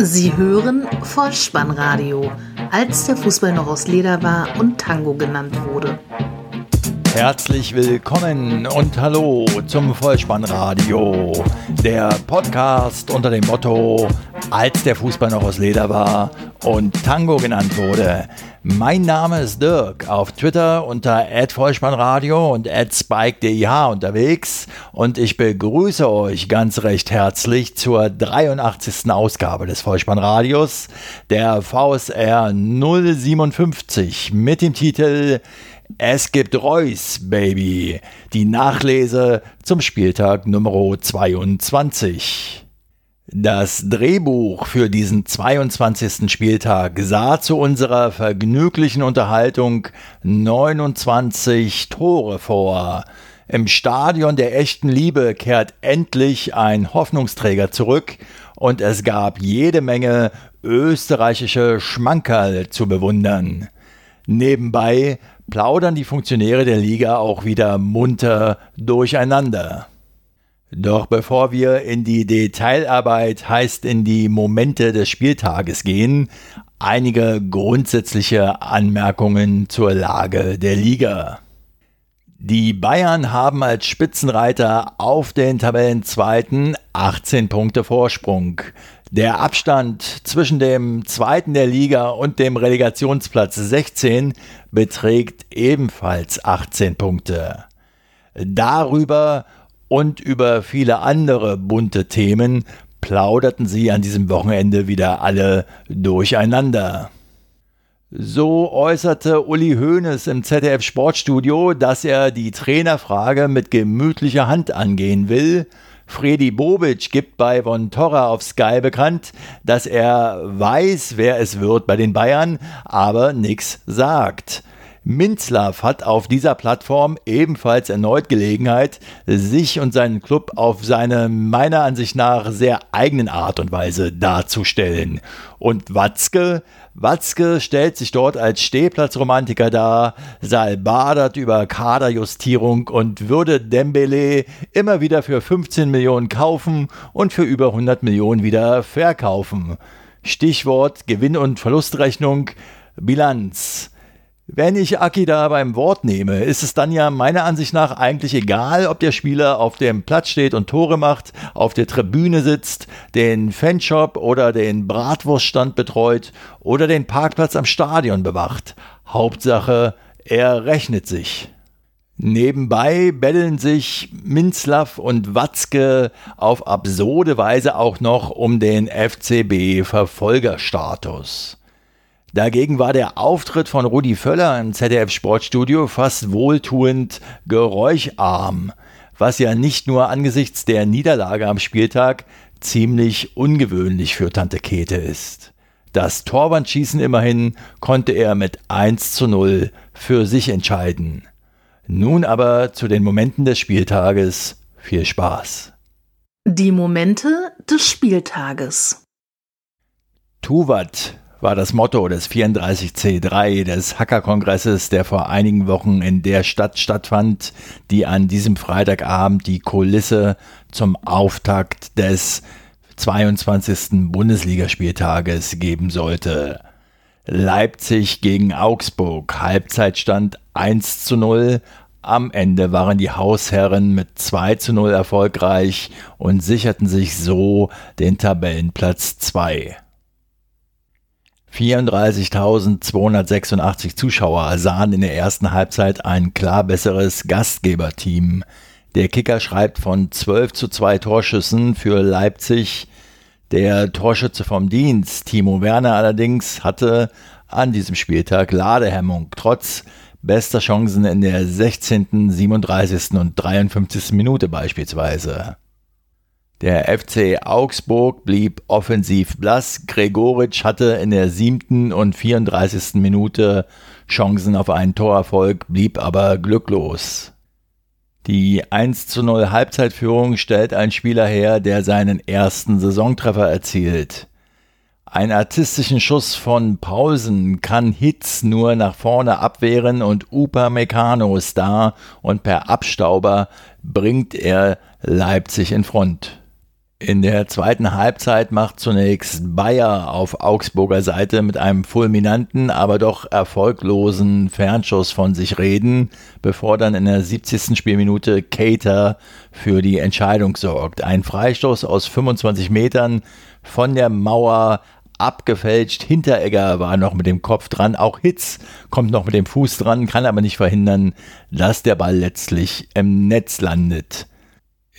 Sie hören Vollspannradio, als der Fußball noch aus Leder war und Tango genannt wurde. Herzlich willkommen und hallo zum Vollspannradio, der Podcast unter dem Motto, als der Fußball noch aus Leder war und Tango genannt wurde. Mein Name ist Dirk, auf Twitter unter @vollspannradio und @spike_dih unterwegs und ich begrüße euch ganz recht herzlich zur 83. Ausgabe des Vollspannradios, der VSR 057 mit dem Titel es gibt Reus, Baby. Die Nachlese zum Spieltag Nummer 22. Das Drehbuch für diesen 22. Spieltag sah zu unserer vergnüglichen Unterhaltung 29 Tore vor. Im Stadion der echten Liebe kehrt endlich ein Hoffnungsträger zurück und es gab jede Menge österreichische Schmankerl zu bewundern. Nebenbei plaudern die Funktionäre der Liga auch wieder munter durcheinander. Doch bevor wir in die Detailarbeit, heißt in die Momente des Spieltages gehen, einige grundsätzliche Anmerkungen zur Lage der Liga. Die Bayern haben als Spitzenreiter auf den Tabellenzweiten 18 Punkte Vorsprung. Der Abstand zwischen dem zweiten der Liga und dem Relegationsplatz 16 beträgt ebenfalls 18 Punkte. Darüber und über viele andere bunte Themen plauderten sie an diesem Wochenende wieder alle durcheinander. So äußerte Uli Hoeneß im ZDF Sportstudio, dass er die Trainerfrage mit gemütlicher Hand angehen will. Fredi Bobic gibt bei Von Torra auf Sky bekannt, dass er weiß, wer es wird bei den Bayern, aber nichts sagt. Minzlaff hat auf dieser Plattform ebenfalls erneut Gelegenheit, sich und seinen Club auf seine meiner Ansicht nach sehr eigenen Art und Weise darzustellen. Und Watzke, Watzke stellt sich dort als Stehplatzromantiker dar, Saal badert über Kaderjustierung und würde Dembele immer wieder für 15 Millionen kaufen und für über 100 Millionen wieder verkaufen. Stichwort Gewinn- und Verlustrechnung, Bilanz. Wenn ich Aki da beim Wort nehme, ist es dann ja meiner Ansicht nach eigentlich egal, ob der Spieler auf dem Platz steht und Tore macht, auf der Tribüne sitzt, den Fanshop oder den Bratwurststand betreut oder den Parkplatz am Stadion bewacht. Hauptsache, er rechnet sich. Nebenbei betteln sich Minzlaff und Watzke auf absurde Weise auch noch um den FCB-Verfolgerstatus. Dagegen war der Auftritt von Rudi Völler im ZDF Sportstudio fast wohltuend geräuscharm, was ja nicht nur angesichts der Niederlage am Spieltag ziemlich ungewöhnlich für Tante Kete ist. Das Torwandschießen immerhin konnte er mit 1 zu 0 für sich entscheiden. Nun aber zu den Momenten des Spieltages. Viel Spaß. Die Momente des Spieltages. Tuvat war das Motto des 34C3 des Hackerkongresses, der vor einigen Wochen in der Stadt stattfand, die an diesem Freitagabend die Kulisse zum Auftakt des 22. Bundesligaspieltages geben sollte. Leipzig gegen Augsburg, Halbzeitstand 1 zu 0. Am Ende waren die Hausherren mit 2 zu 0 erfolgreich und sicherten sich so den Tabellenplatz 2. 34.286 Zuschauer sahen in der ersten Halbzeit ein klar besseres Gastgeberteam. Der Kicker schreibt von 12 zu 2 Torschüssen für Leipzig. Der Torschütze vom Dienst, Timo Werner allerdings, hatte an diesem Spieltag Ladehemmung, trotz bester Chancen in der 16., 37. und 53. Minute beispielsweise. Der FC Augsburg blieb offensiv blass. Gregoritsch hatte in der siebten und 34. Minute Chancen auf einen Torerfolg, blieb aber glücklos. Die 1 zu 0 Halbzeitführung stellt ein Spieler her, der seinen ersten Saisontreffer erzielt. Einen artistischen Schuss von Pausen kann Hitz nur nach vorne abwehren und Upamecano ist da und per Abstauber bringt er Leipzig in Front. In der zweiten Halbzeit macht zunächst Bayer auf Augsburger Seite mit einem fulminanten, aber doch erfolglosen Fernschuss von sich reden, bevor dann in der 70. Spielminute Cater für die Entscheidung sorgt. Ein Freistoß aus 25 Metern von der Mauer abgefälscht. Hinteregger war noch mit dem Kopf dran. Auch Hitz kommt noch mit dem Fuß dran, kann aber nicht verhindern, dass der Ball letztlich im Netz landet.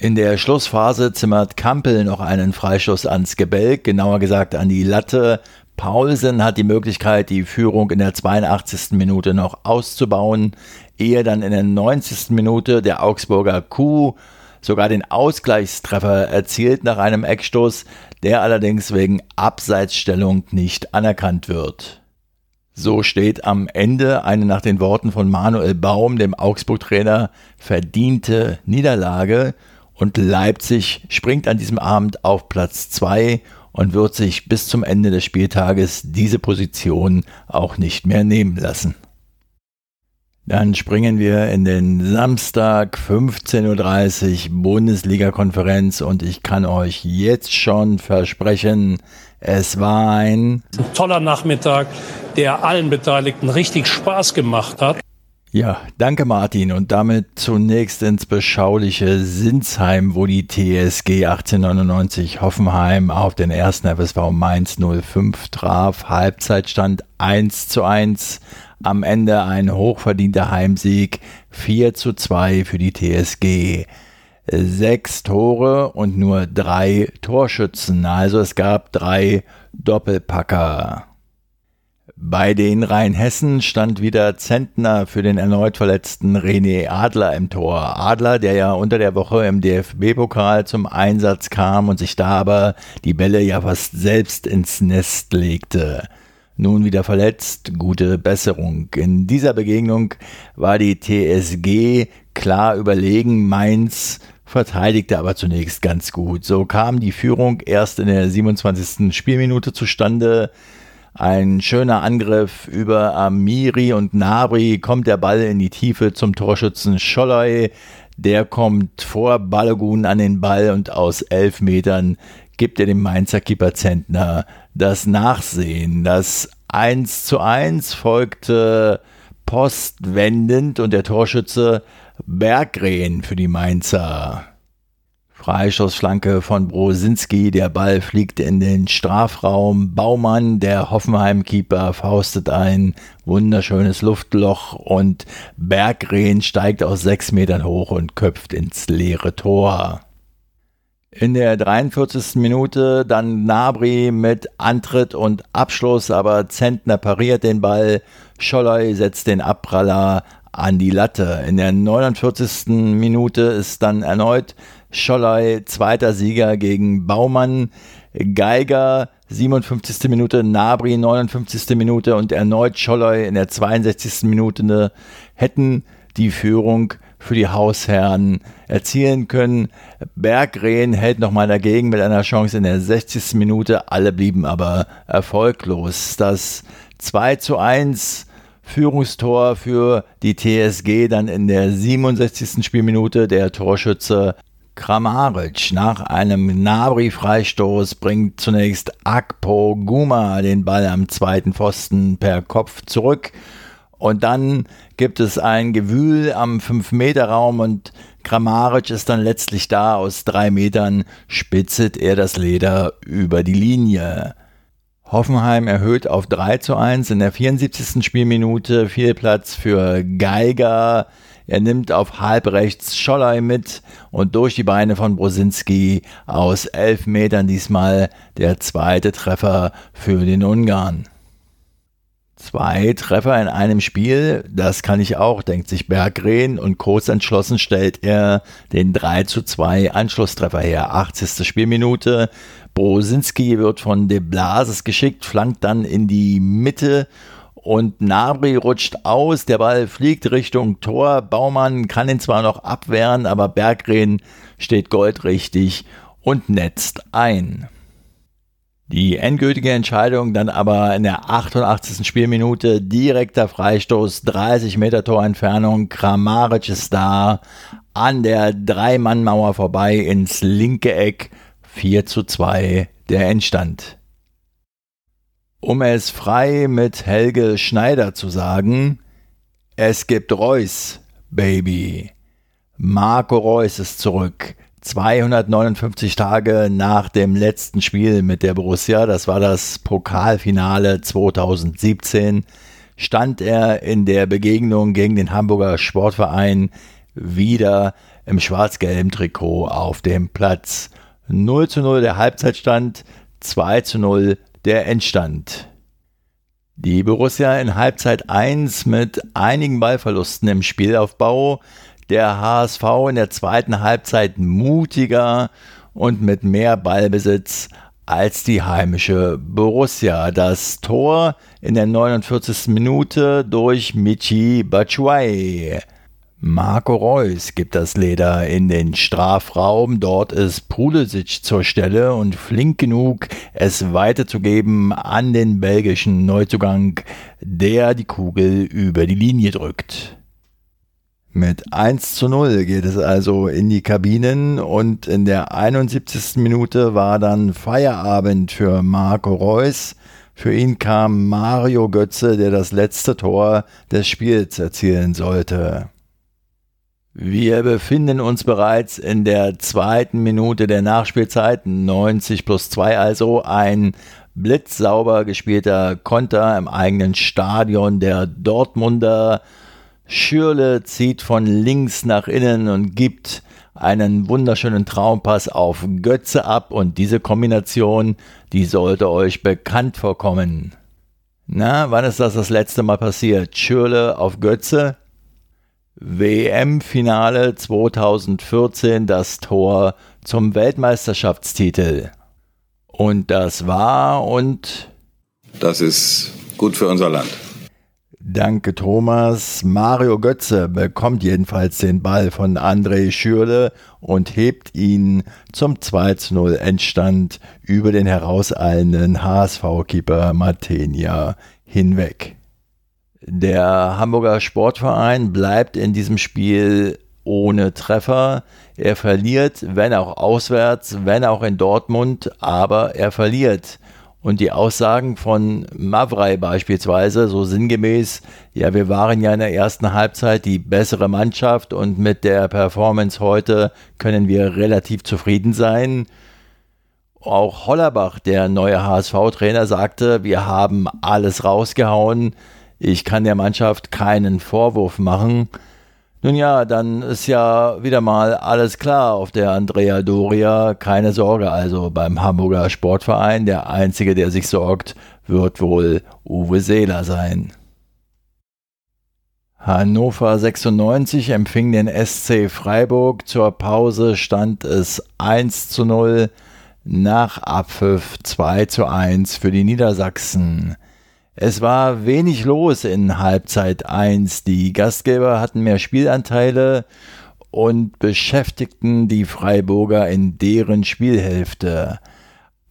In der Schlussphase zimmert Kampel noch einen Freistoß ans Gebälk, genauer gesagt an die Latte. Paulsen hat die Möglichkeit, die Führung in der 82. Minute noch auszubauen, ehe dann in der 90. Minute der Augsburger Kuh sogar den Ausgleichstreffer erzielt nach einem Eckstoß, der allerdings wegen Abseitsstellung nicht anerkannt wird. So steht am Ende eine nach den Worten von Manuel Baum, dem Augsburg-Trainer, verdiente Niederlage und Leipzig springt an diesem Abend auf Platz 2 und wird sich bis zum Ende des Spieltages diese Position auch nicht mehr nehmen lassen. Dann springen wir in den Samstag 15.30 Uhr Bundesliga-Konferenz und ich kann euch jetzt schon versprechen, es war ein, ein toller Nachmittag, der allen Beteiligten richtig Spaß gemacht hat. Ja, danke Martin und damit zunächst ins beschauliche Sinsheim, wo die TSG 1899 Hoffenheim auf den ersten FSV Mainz 05 traf. Halbzeitstand 1 zu 1. Am Ende ein hochverdienter Heimsieg 4 zu 2 für die TSG. Sechs Tore und nur drei Torschützen. Also es gab drei Doppelpacker. Bei den Rheinhessen stand wieder Zentner für den erneut verletzten René Adler im Tor. Adler, der ja unter der Woche im DFB-Pokal zum Einsatz kam und sich da aber die Bälle ja fast selbst ins Nest legte. Nun wieder verletzt, gute Besserung. In dieser Begegnung war die TSG klar überlegen, Mainz verteidigte aber zunächst ganz gut. So kam die Führung erst in der 27. Spielminute zustande. Ein schöner Angriff über Amiri und Nabri kommt der Ball in die Tiefe zum Torschützen Scholloy. Der kommt vor Balogun an den Ball und aus elf Metern gibt er dem Mainzer Keeper Zentner das Nachsehen. Das 1 zu 1 folgte postwendend und der Torschütze Berggren für die Mainzer. Freischussflanke von Brosinski, der Ball fliegt in den Strafraum. Baumann, der Hoffenheim-Keeper, faustet ein wunderschönes Luftloch und Bergrehn steigt aus sechs Metern hoch und köpft ins leere Tor. In der 43. Minute dann Nabri mit Antritt und Abschluss, aber Zentner pariert den Ball. Scholloy setzt den Abpraller an die Latte. In der 49. Minute ist dann erneut Scholley, zweiter Sieger gegen Baumann, Geiger, 57. Minute, Nabri, 59. Minute und erneut Scholley in der 62. Minute hätten die Führung für die Hausherren erzielen können. Bergrehen hält nochmal dagegen mit einer Chance in der 60. Minute. Alle blieben aber erfolglos. Das 2 zu 1 Führungstor für die TSG dann in der 67. Spielminute. Der Torschütze Kramaric nach einem Nabri-Freistoß bringt zunächst Akpo Guma den Ball am zweiten Pfosten per Kopf zurück. Und dann gibt es ein Gewühl am 5-Meter-Raum und Kramaric ist dann letztlich da. Aus drei Metern spitzet er das Leder über die Linie. Hoffenheim erhöht auf 3 zu 1 in der 74. Spielminute. Viel Platz für Geiger. Er nimmt auf halbrechts Schollei mit und durch die Beine von Brosinski aus elf Metern diesmal der zweite Treffer für den Ungarn. Zwei Treffer in einem Spiel, das kann ich auch, denkt sich Berggren und kurz entschlossen stellt er den 3 zu 2 Anschlusstreffer her. 80. Spielminute. Brosinski wird von De Blases geschickt, flankt dann in die Mitte und Nabri rutscht aus, der Ball fliegt Richtung Tor. Baumann kann ihn zwar noch abwehren, aber Berggren steht goldrichtig und netzt ein. Die endgültige Entscheidung dann aber in der 88. Spielminute, direkter Freistoß, 30 Meter Torentfernung, Kramaric ist da, an der Drei-Mann-Mauer vorbei ins linke Eck, 4 zu 2 der Endstand. Um es frei mit Helge Schneider zu sagen, es gibt Reus, Baby. Marco Reus ist zurück. 259 Tage nach dem letzten Spiel mit der Borussia, das war das Pokalfinale 2017, stand er in der Begegnung gegen den Hamburger Sportverein wieder im schwarz-gelben Trikot auf dem Platz. 0 zu 0 der Halbzeitstand, 2 zu 0 der Endstand. Die Borussia in Halbzeit 1 mit einigen Ballverlusten im Spielaufbau, der HSV in der zweiten Halbzeit mutiger und mit mehr Ballbesitz als die heimische Borussia. Das Tor in der 49. Minute durch Michi Batshuayi. Marco Reus gibt das Leder in den Strafraum. Dort ist Pulisic zur Stelle und flink genug, es weiterzugeben an den belgischen Neuzugang, der die Kugel über die Linie drückt. Mit 1 zu 0 geht es also in die Kabinen und in der 71. Minute war dann Feierabend für Marco Reus. Für ihn kam Mario Götze, der das letzte Tor des Spiels erzielen sollte. Wir befinden uns bereits in der zweiten Minute der Nachspielzeit, 90 plus 2 also, ein blitzsauber gespielter Konter im eigenen Stadion der Dortmunder. Schürle zieht von links nach innen und gibt einen wunderschönen Traumpass auf Götze ab und diese Kombination, die sollte euch bekannt vorkommen. Na, wann ist das das letzte Mal passiert? Schürle auf Götze? WM-Finale 2014 das Tor zum Weltmeisterschaftstitel. Und das war und. Das ist gut für unser Land. Danke, Thomas. Mario Götze bekommt jedenfalls den Ball von André Schürle und hebt ihn zum 2 0 Endstand über den herauseilenden HSV-Keeper Matenia hinweg. Der Hamburger Sportverein bleibt in diesem Spiel ohne Treffer. Er verliert, wenn auch auswärts, wenn auch in Dortmund, aber er verliert. Und die Aussagen von Mavrei beispielsweise, so sinngemäß, ja, wir waren ja in der ersten Halbzeit die bessere Mannschaft und mit der Performance heute können wir relativ zufrieden sein. Auch Hollerbach, der neue HSV-Trainer, sagte, wir haben alles rausgehauen. Ich kann der Mannschaft keinen Vorwurf machen. Nun ja, dann ist ja wieder mal alles klar auf der Andrea Doria. Keine Sorge also beim Hamburger Sportverein. Der Einzige, der sich sorgt, wird wohl Uwe Seeler sein. Hannover 96 empfing den SC Freiburg. Zur Pause stand es 1 zu 0, nach Abpfiff 2 zu 1 für die Niedersachsen. Es war wenig los in Halbzeit 1. Die Gastgeber hatten mehr Spielanteile und beschäftigten die Freiburger in deren Spielhälfte.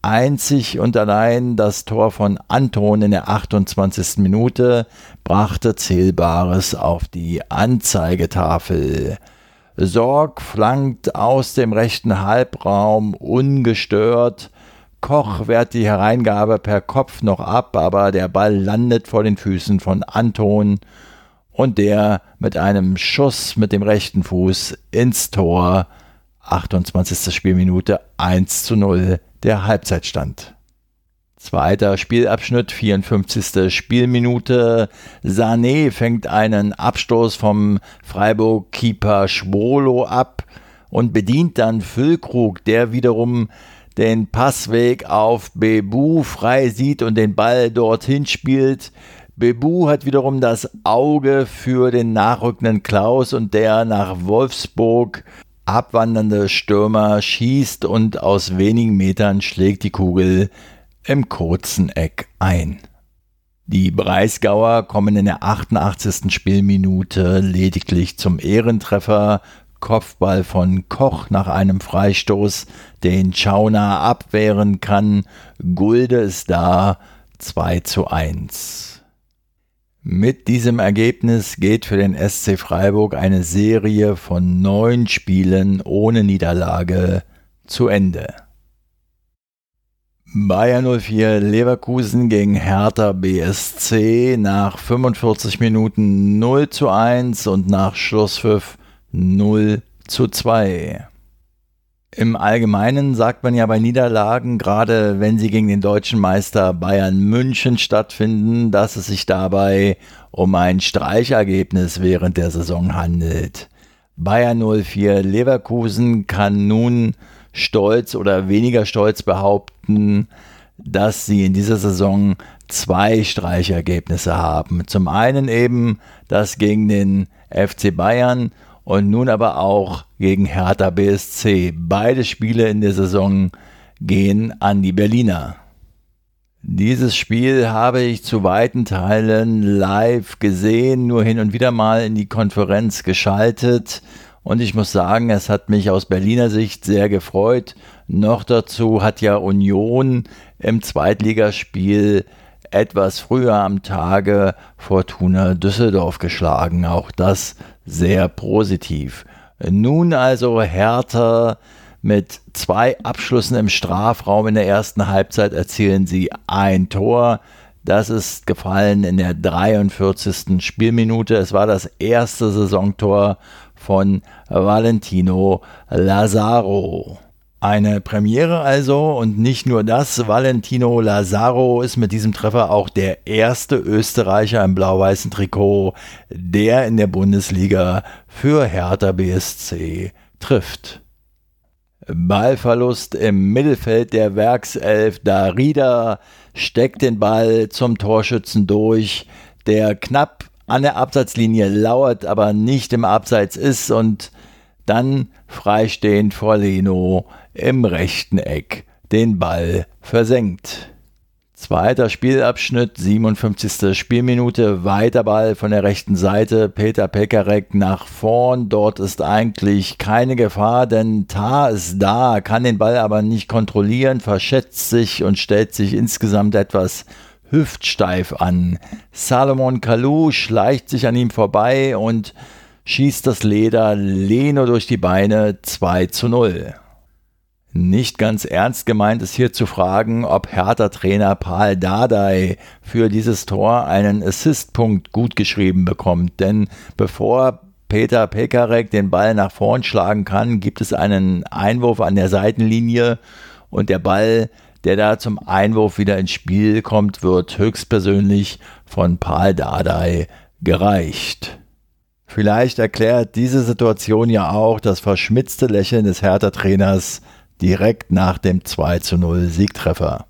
Einzig und allein das Tor von Anton in der 28. Minute brachte Zählbares auf die Anzeigetafel. Sorg flankt aus dem rechten Halbraum ungestört Koch wehrt die Hereingabe per Kopf noch ab, aber der Ball landet vor den Füßen von Anton und der mit einem Schuss mit dem rechten Fuß ins Tor. 28. Spielminute 1 zu 0 der Halbzeitstand. Zweiter Spielabschnitt, 54. Spielminute. Sané fängt einen Abstoß vom Freiburg-Keeper Schwolo ab und bedient dann Füllkrug, der wiederum den Passweg auf Bebu frei sieht und den Ball dorthin spielt. Bebu hat wiederum das Auge für den nachrückenden Klaus und der nach Wolfsburg abwandernde Stürmer schießt und aus wenigen Metern schlägt die Kugel im kurzen Eck ein. Die Breisgauer kommen in der 88. Spielminute lediglich zum Ehrentreffer Kopfball von Koch nach einem Freistoß, den Schauner abwehren kann. Gulde ist da 2 zu 1. Mit diesem Ergebnis geht für den SC Freiburg eine Serie von neun Spielen ohne Niederlage zu Ende. Bayern 04 Leverkusen gegen Hertha BSC nach 45 Minuten 0 zu 1 und nach Schlusspfiff 0 zu 2. Im Allgemeinen sagt man ja bei Niederlagen, gerade wenn sie gegen den deutschen Meister Bayern München stattfinden, dass es sich dabei um ein Streichergebnis während der Saison handelt. Bayern 04 Leverkusen kann nun stolz oder weniger stolz behaupten, dass sie in dieser Saison zwei Streichergebnisse haben. Zum einen eben das gegen den FC Bayern und nun aber auch gegen Hertha BSC. Beide Spiele in der Saison gehen an die Berliner. Dieses Spiel habe ich zu weiten Teilen live gesehen, nur hin und wieder mal in die Konferenz geschaltet und ich muss sagen, es hat mich aus Berliner Sicht sehr gefreut. Noch dazu hat ja Union im Zweitligaspiel etwas früher am Tage Fortuna Düsseldorf geschlagen. Auch das sehr positiv. Nun also Hertha mit zwei Abschlüssen im Strafraum in der ersten Halbzeit erzielen sie ein Tor. Das ist gefallen in der 43. Spielminute. Es war das erste Saisontor von Valentino Lazaro. Eine Premiere also und nicht nur das, Valentino Lazaro ist mit diesem Treffer auch der erste Österreicher im blau-weißen Trikot, der in der Bundesliga für Hertha BSC trifft. Ballverlust im Mittelfeld der Werkself. Darida steckt den Ball zum Torschützen durch, der knapp an der Absatzlinie lauert, aber nicht im Abseits ist und dann freistehend vor Leno im rechten Eck den Ball versenkt. Zweiter Spielabschnitt, 57. Spielminute, weiter Ball von der rechten Seite, Peter Pekarek nach vorn, dort ist eigentlich keine Gefahr, denn Tar ist da, kann den Ball aber nicht kontrollieren, verschätzt sich und stellt sich insgesamt etwas hüftsteif an. Salomon Kalou schleicht sich an ihm vorbei und schießt das Leder Leno durch die Beine 2 zu 0. Nicht ganz ernst gemeint ist hier zu fragen, ob Hertha-Trainer Paul Dardai für dieses Tor einen Assistpunkt gutgeschrieben bekommt. Denn bevor Peter Pekarek den Ball nach vorn schlagen kann, gibt es einen Einwurf an der Seitenlinie und der Ball der da zum Einwurf wieder ins Spiel kommt, wird höchstpersönlich von Paul Dardai gereicht. Vielleicht erklärt diese Situation ja auch das verschmitzte Lächeln des Hertha-Trainers direkt nach dem 2 zu 0 Siegtreffer.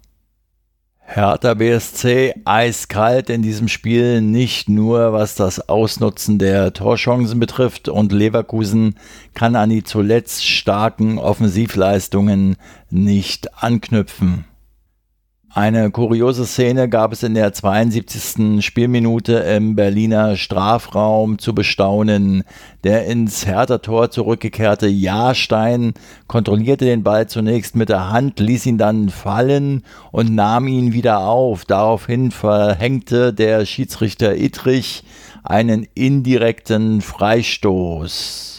Hertha BSC eiskalt in diesem Spiel, nicht nur was das Ausnutzen der Torchancen betrifft und Leverkusen kann an die zuletzt starken Offensivleistungen nicht anknüpfen. Eine kuriose Szene gab es in der 72. Spielminute im Berliner Strafraum zu bestaunen. Der ins Hertha-Tor zurückgekehrte Jahrstein kontrollierte den Ball zunächst mit der Hand, ließ ihn dann fallen und nahm ihn wieder auf. Daraufhin verhängte der Schiedsrichter Ittrich einen indirekten Freistoß.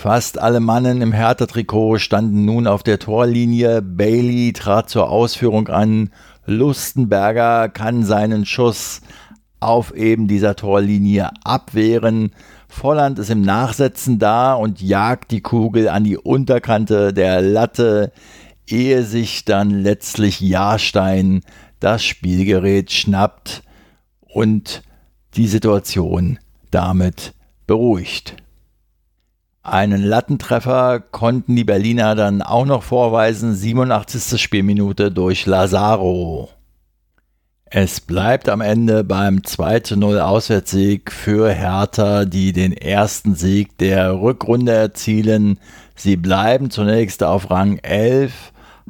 Fast alle Mannen im Hertha-Trikot standen nun auf der Torlinie. Bailey trat zur Ausführung an. Lustenberger kann seinen Schuss auf eben dieser Torlinie abwehren. Volland ist im Nachsetzen da und jagt die Kugel an die Unterkante der Latte, ehe sich dann letztlich Jahrstein das Spielgerät schnappt und die Situation damit beruhigt. Einen Lattentreffer konnten die Berliner dann auch noch vorweisen, 87. Spielminute durch Lazaro. Es bleibt am Ende beim 2 zu 0 Auswärtssieg für Hertha, die den ersten Sieg der Rückrunde erzielen. Sie bleiben zunächst auf Rang 11,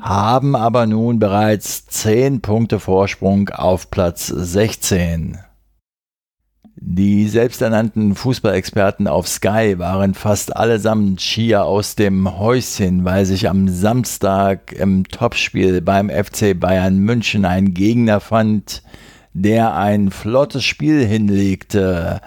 haben aber nun bereits 10 Punkte Vorsprung auf Platz 16. Die selbsternannten Fußballexperten auf Sky waren fast allesamt schier aus dem Häuschen, weil sich am Samstag im Topspiel beim FC Bayern München ein Gegner fand, der ein flottes Spiel hinlegte,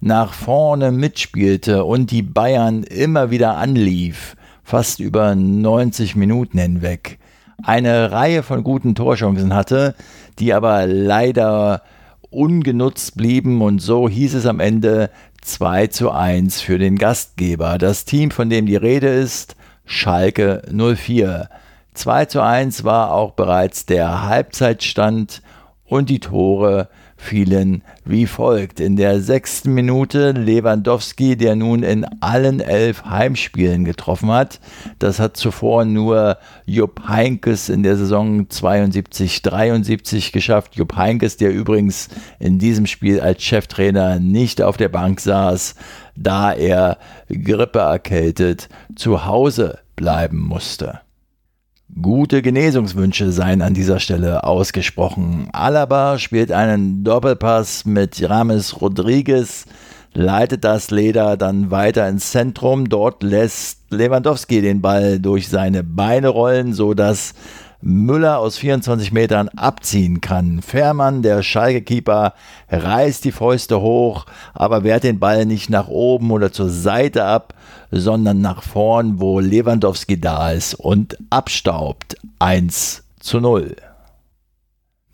nach vorne mitspielte und die Bayern immer wieder anlief, fast über 90 Minuten hinweg. eine Reihe von guten Torchancen hatte, die aber leider ungenutzt blieben und so hieß es am Ende 2 zu 1 für den Gastgeber. Das Team, von dem die Rede ist, Schalke 04. 2 zu 1 war auch bereits der Halbzeitstand und die Tore fielen wie folgt. In der sechsten Minute Lewandowski, der nun in allen elf Heimspielen getroffen hat. Das hat zuvor nur Jupp Heinkes in der Saison 72-73 geschafft. Jupp Heinkes, der übrigens in diesem Spiel als Cheftrainer nicht auf der Bank saß, da er Grippe erkältet zu Hause bleiben musste. Gute Genesungswünsche seien an dieser Stelle ausgesprochen. Alaba spielt einen Doppelpass mit Rames Rodriguez, leitet das Leder dann weiter ins Zentrum. Dort lässt Lewandowski den Ball durch seine Beine rollen, sodass Müller aus 24 Metern abziehen kann. Fährmann, der Schalke-Keeper, reißt die Fäuste hoch, aber wehrt den Ball nicht nach oben oder zur Seite ab, sondern nach vorn, wo Lewandowski da ist und abstaubt. 1 zu 0.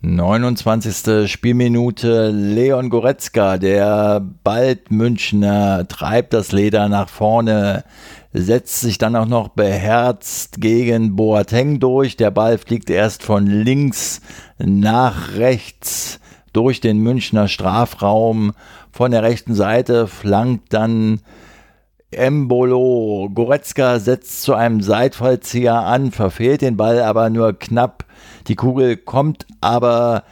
29. Spielminute Leon Goretzka, der bald Münchner, treibt das Leder nach vorne setzt sich dann auch noch beherzt gegen Boateng durch. Der Ball fliegt erst von links nach rechts durch den Münchner Strafraum. Von der rechten Seite flankt dann Embolo. Goretzka setzt zu einem Seitfallzieher an, verfehlt den Ball aber nur knapp. Die Kugel kommt aber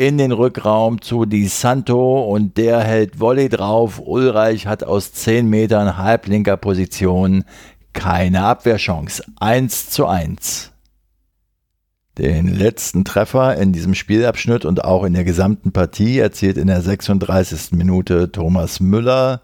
in den Rückraum zu Di Santo und der hält Volley drauf. Ulreich hat aus 10 Metern halblinker Position keine Abwehrchance. 1 zu 1. Den letzten Treffer in diesem Spielabschnitt und auch in der gesamten Partie erzielt in der 36. Minute Thomas Müller.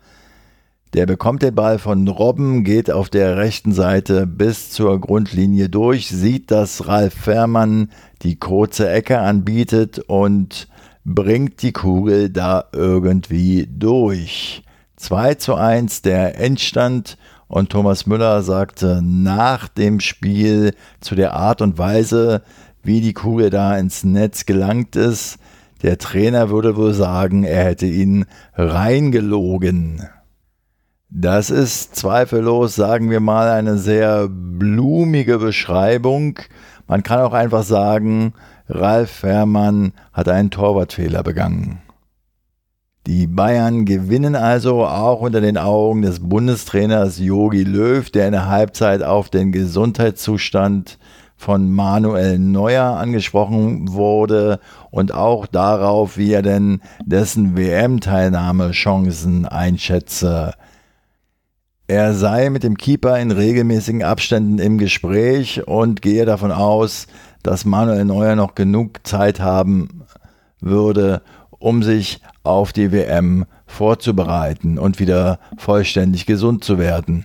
Der bekommt den Ball von Robben, geht auf der rechten Seite bis zur Grundlinie durch, sieht, dass Ralf Fährmann die kurze Ecke anbietet und bringt die Kugel da irgendwie durch. 2 zu 1 der Endstand und Thomas Müller sagte nach dem Spiel zu der Art und Weise, wie die Kugel da ins Netz gelangt ist, der Trainer würde wohl sagen, er hätte ihn reingelogen. Das ist zweifellos, sagen wir mal, eine sehr blumige Beschreibung. Man kann auch einfach sagen, Ralf Fährmann hat einen Torwartfehler begangen. Die Bayern gewinnen also auch unter den Augen des Bundestrainers Jogi Löw, der in der Halbzeit auf den Gesundheitszustand von Manuel Neuer angesprochen wurde und auch darauf, wie er denn dessen WM-Teilnahmechancen einschätze. Er sei mit dem Keeper in regelmäßigen Abständen im Gespräch und gehe davon aus, dass Manuel Neuer noch genug Zeit haben würde, um sich auf die WM vorzubereiten und wieder vollständig gesund zu werden.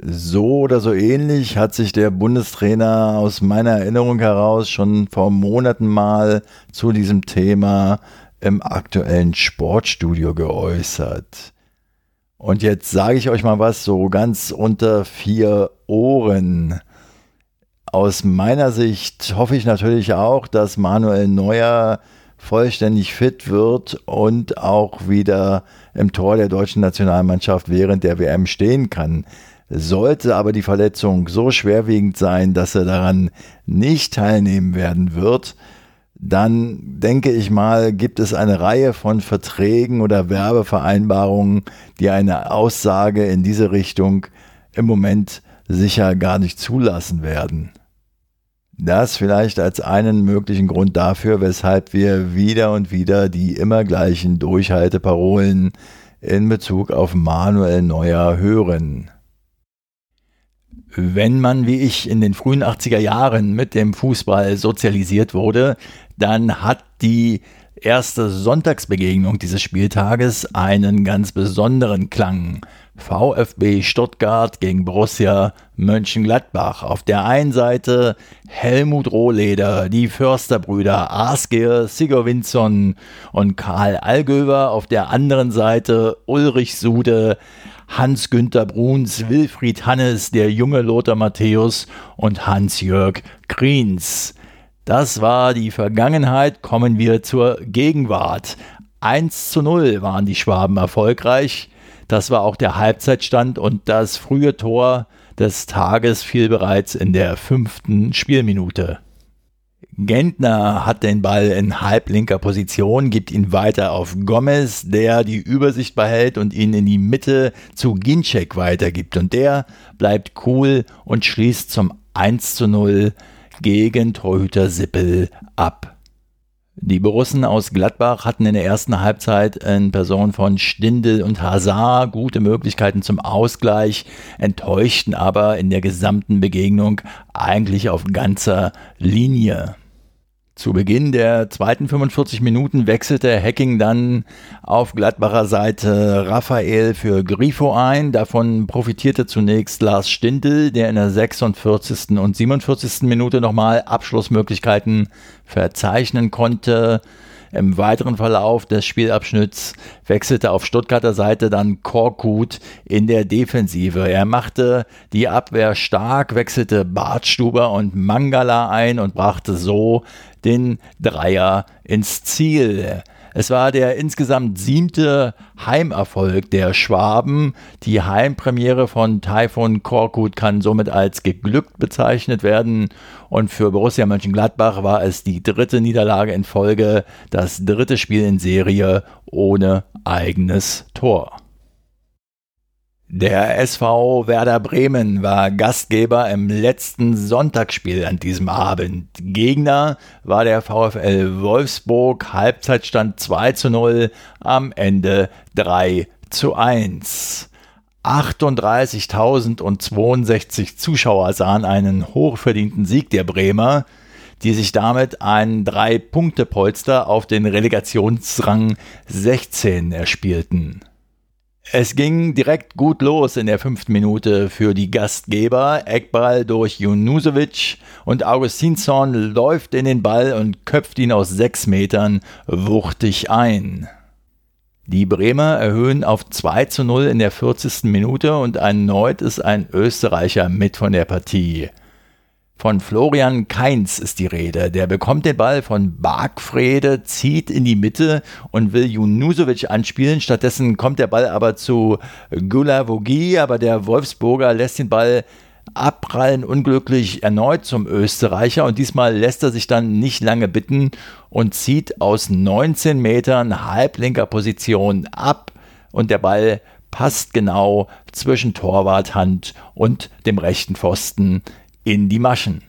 So oder so ähnlich hat sich der Bundestrainer aus meiner Erinnerung heraus schon vor Monaten mal zu diesem Thema im aktuellen Sportstudio geäußert. Und jetzt sage ich euch mal was so ganz unter vier Ohren. Aus meiner Sicht hoffe ich natürlich auch, dass Manuel Neuer vollständig fit wird und auch wieder im Tor der deutschen Nationalmannschaft während der WM stehen kann. Sollte aber die Verletzung so schwerwiegend sein, dass er daran nicht teilnehmen werden wird, dann denke ich mal, gibt es eine Reihe von Verträgen oder Werbevereinbarungen, die eine Aussage in diese Richtung im Moment sicher gar nicht zulassen werden. Das vielleicht als einen möglichen Grund dafür, weshalb wir wieder und wieder die immer gleichen Durchhalteparolen in Bezug auf Manuel Neuer hören. Wenn man wie ich in den frühen 80er Jahren mit dem Fußball sozialisiert wurde, dann hat die erste Sonntagsbegegnung dieses Spieltages einen ganz besonderen Klang. VfB Stuttgart gegen Borussia Mönchengladbach. Auf der einen Seite Helmut Rohleder, die Försterbrüder Asgeir Sigurvinsson und Karl Allgöver. Auf der anderen Seite Ulrich Sude, Hans-Günther Bruns, Wilfried Hannes, der junge Lothar Matthäus und Hans-Jörg Kriens. Das war die Vergangenheit, kommen wir zur Gegenwart. 1 zu 0 waren die Schwaben erfolgreich. Das war auch der Halbzeitstand und das frühe Tor des Tages fiel bereits in der fünften Spielminute. Gentner hat den Ball in halblinker Position, gibt ihn weiter auf Gomez, der die Übersicht behält und ihn in die Mitte zu Ginczek weitergibt. Und der bleibt cool und schließt zum 1 zu 0 gegen Torhüter Sippel ab. Die Borussen aus Gladbach hatten in der ersten Halbzeit in Person von Stindel und Hazard gute Möglichkeiten zum Ausgleich, enttäuschten aber in der gesamten Begegnung eigentlich auf ganzer Linie. Zu Beginn der zweiten 45 Minuten wechselte Hacking dann auf Gladbacher Seite Raphael für Grifo ein. Davon profitierte zunächst Lars Stindl, der in der 46. und 47. Minute nochmal Abschlussmöglichkeiten verzeichnen konnte. Im weiteren Verlauf des Spielabschnitts wechselte auf Stuttgarter Seite dann Korkut in der Defensive. Er machte die Abwehr stark, wechselte Bartstuber und Mangala ein und brachte so den Dreier ins Ziel. Es war der insgesamt siebte Heimerfolg der Schwaben. Die Heimpremiere von Taifun Korkut kann somit als geglückt bezeichnet werden. Und für Borussia Mönchengladbach war es die dritte Niederlage in Folge, das dritte Spiel in Serie ohne eigenes Tor. Der SV Werder Bremen war Gastgeber im letzten Sonntagsspiel an diesem Abend. Gegner war der VfL Wolfsburg, Halbzeitstand 2 zu 0, am Ende 3 zu 1. 38.062 Zuschauer sahen einen hochverdienten Sieg der Bremer, die sich damit ein Drei-Punkte-Polster auf den Relegationsrang 16 erspielten. Es ging direkt gut los in der fünften Minute für die Gastgeber. Eckball durch Junusovic und Augustinsson läuft in den Ball und köpft ihn aus sechs Metern wuchtig ein. Die Bremer erhöhen auf 2 zu 0 in der 40. Minute und erneut ist ein Österreicher mit von der Partie. Von Florian Keins ist die Rede. Der bekommt den Ball von Bargfrede, zieht in die Mitte und will Junusovic anspielen. Stattdessen kommt der Ball aber zu Gulavogi, aber der Wolfsburger lässt den Ball abprallen unglücklich erneut zum Österreicher und diesmal lässt er sich dann nicht lange bitten und zieht aus 19 Metern halblinker Position ab und der Ball passt genau zwischen Torwarthand und dem rechten Pfosten in die Maschen.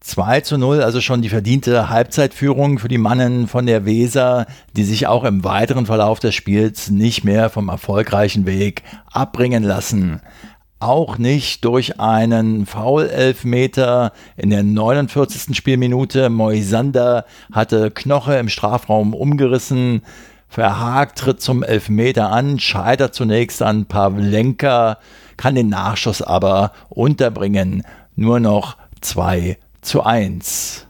2 zu 0, also schon die verdiente Halbzeitführung für die Mannen von der Weser, die sich auch im weiteren Verlauf des Spiels nicht mehr vom erfolgreichen Weg abbringen lassen. Auch nicht durch einen Foul-Elfmeter in der 49. Spielminute. Moisander hatte Knoche im Strafraum umgerissen. Verhagt tritt zum Elfmeter an, scheitert zunächst an Pavlenka, kann den Nachschuss aber unterbringen nur noch 2 zu 1.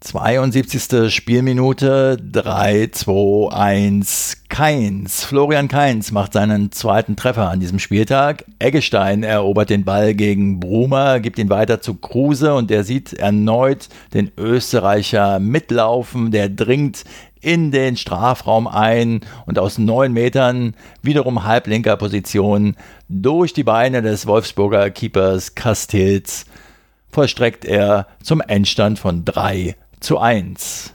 72. Spielminute 3, 2, 1, Keins. Florian Keins macht seinen zweiten Treffer an diesem Spieltag. Eggestein erobert den Ball gegen Brumer, gibt ihn weiter zu Kruse und der sieht erneut den Österreicher mitlaufen. Der dringt in den Strafraum ein und aus neun Metern wiederum halblinker Position durch die Beine des Wolfsburger Keepers Castells vollstreckt er zum Endstand von 3 zu 1.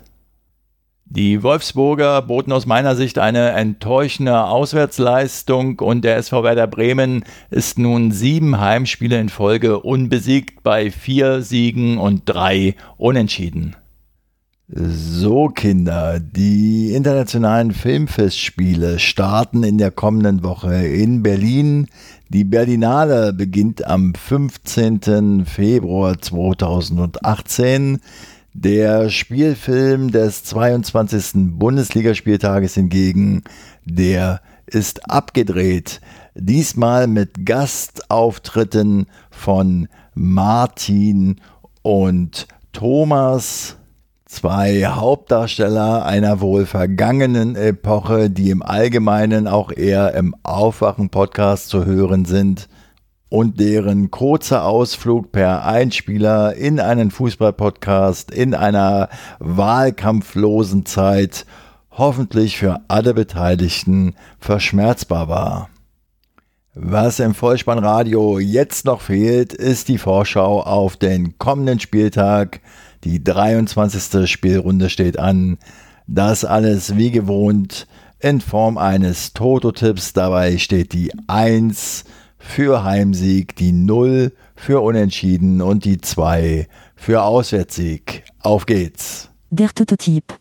Die Wolfsburger boten aus meiner Sicht eine enttäuschende Auswärtsleistung und der SV Werder Bremen ist nun sieben Heimspiele in Folge unbesiegt bei vier Siegen und drei Unentschieden. So, Kinder, die internationalen Filmfestspiele starten in der kommenden Woche in Berlin. Die Berlinale beginnt am 15. Februar 2018. Der Spielfilm des 22. Bundesligaspieltages hingegen, der ist abgedreht. Diesmal mit Gastauftritten von Martin und Thomas Zwei Hauptdarsteller einer wohl vergangenen Epoche, die im Allgemeinen auch eher im Aufwachen-Podcast zu hören sind und deren kurzer Ausflug per Einspieler in einen Fußball-Podcast in einer wahlkampflosen Zeit hoffentlich für alle Beteiligten verschmerzbar war. Was im Vollspannradio jetzt noch fehlt, ist die Vorschau auf den kommenden Spieltag. Die 23. Spielrunde steht an. Das alles wie gewohnt in Form eines Toto-Tipps. Dabei steht die 1 für Heimsieg, die 0 für Unentschieden und die 2 für Auswärtssieg. Auf geht's. Der Toto-Tipp.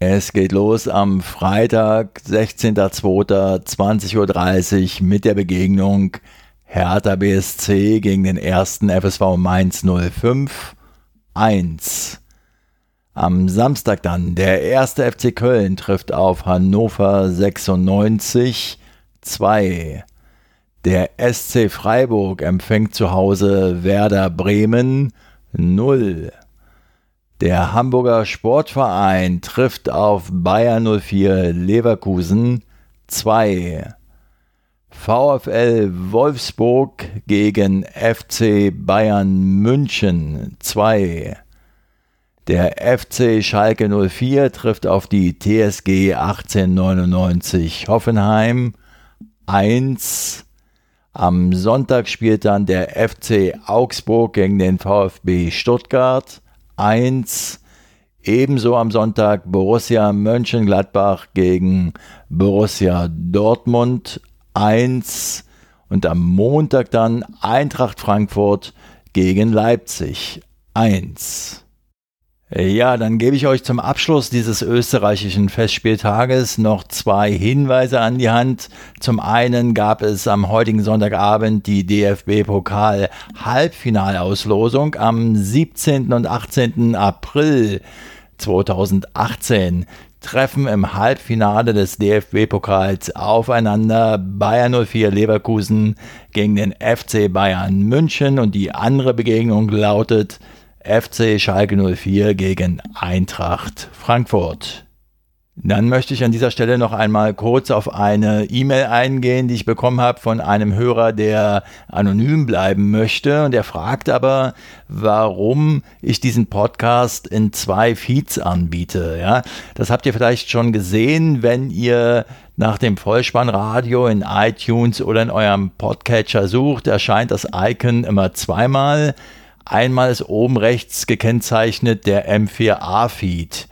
Es geht los am Freitag, 16.02.20.30 Uhr mit der Begegnung Hertha BSC gegen den ersten FSV Mainz 05 1. Am Samstag dann der erste FC Köln trifft auf Hannover 96 2. Der SC Freiburg empfängt zu Hause Werder Bremen 0. Der Hamburger Sportverein trifft auf Bayern 04 Leverkusen 2. VfL Wolfsburg gegen FC Bayern München 2. Der FC Schalke 04 trifft auf die TSG 1899 Hoffenheim 1. Am Sonntag spielt dann der FC Augsburg gegen den VfB Stuttgart 1. Ebenso am Sonntag Borussia Mönchengladbach gegen Borussia Dortmund 1. Und am Montag dann Eintracht Frankfurt gegen Leipzig 1. Ja, dann gebe ich euch zum Abschluss dieses österreichischen Festspieltages noch zwei Hinweise an die Hand. Zum einen gab es am heutigen Sonntagabend die DFB-Pokal Halbfinalauslosung am 17. und 18. April 2018 treffen im Halbfinale des DFB-Pokals aufeinander Bayern 04 Leverkusen gegen den FC Bayern München und die andere Begegnung lautet FC Schalke 04 gegen Eintracht Frankfurt. Dann möchte ich an dieser Stelle noch einmal kurz auf eine E-Mail eingehen, die ich bekommen habe von einem Hörer, der anonym bleiben möchte. Und er fragt aber, warum ich diesen Podcast in zwei Feeds anbiete. Ja, das habt ihr vielleicht schon gesehen, wenn ihr nach dem Vollspannradio in iTunes oder in eurem Podcatcher sucht, erscheint das Icon immer zweimal. Einmal ist oben rechts gekennzeichnet der M4A-Feed.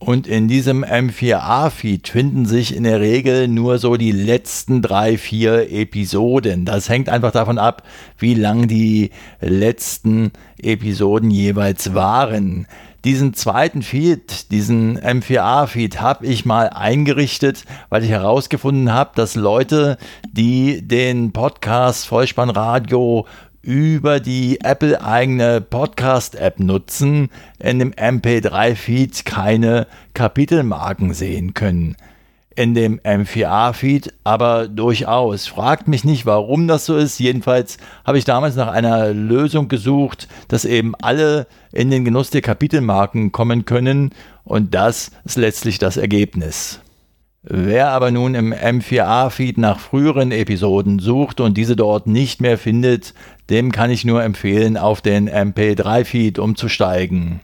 Und in diesem M4A-Feed finden sich in der Regel nur so die letzten drei, vier Episoden. Das hängt einfach davon ab, wie lang die letzten Episoden jeweils waren. Diesen zweiten Feed, diesen M4A-Feed, habe ich mal eingerichtet, weil ich herausgefunden habe, dass Leute, die den Podcast Vollspannradio über die Apple-eigene Podcast-App nutzen, in dem MP3-Feed keine Kapitelmarken sehen können. In dem M4A-Feed aber durchaus. Fragt mich nicht, warum das so ist. Jedenfalls habe ich damals nach einer Lösung gesucht, dass eben alle in den Genuss der Kapitelmarken kommen können. Und das ist letztlich das Ergebnis. Wer aber nun im M4A-Feed nach früheren Episoden sucht und diese dort nicht mehr findet, dem kann ich nur empfehlen, auf den MP3-Feed umzusteigen.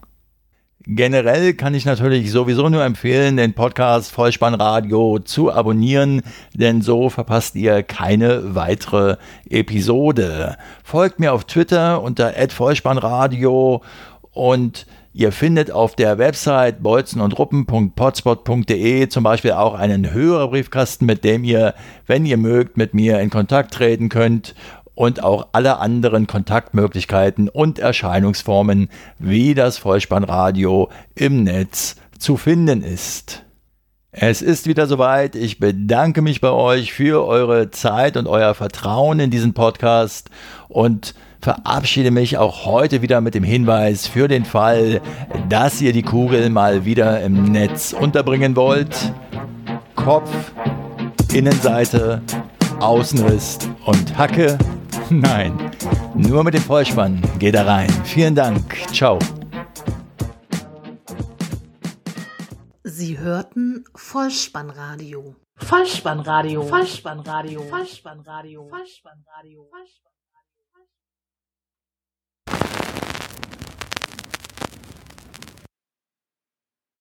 Generell kann ich natürlich sowieso nur empfehlen, den Podcast Vollspannradio zu abonnieren, denn so verpasst ihr keine weitere Episode. Folgt mir auf Twitter unter @vollspannradio und Ihr findet auf der Website bolzenundruppen.potspot.de zum Beispiel auch einen Hörerbriefkasten, mit dem ihr, wenn ihr mögt, mit mir in Kontakt treten könnt und auch alle anderen Kontaktmöglichkeiten und Erscheinungsformen wie das Vollspannradio im Netz zu finden ist. Es ist wieder soweit. Ich bedanke mich bei euch für eure Zeit und euer Vertrauen in diesen Podcast und verabschiede mich auch heute wieder mit dem Hinweis für den Fall, dass ihr die Kugel mal wieder im Netz unterbringen wollt. Kopf, Innenseite, Außenriss und Hacke Nein, nur mit dem Vollspann geht er rein. Vielen Dank. Ciao. Sie hörten Vollspannradio. Vollspannradio. Vollspannradio. Vollspannradio. Vollspannradio. Vollspannradio.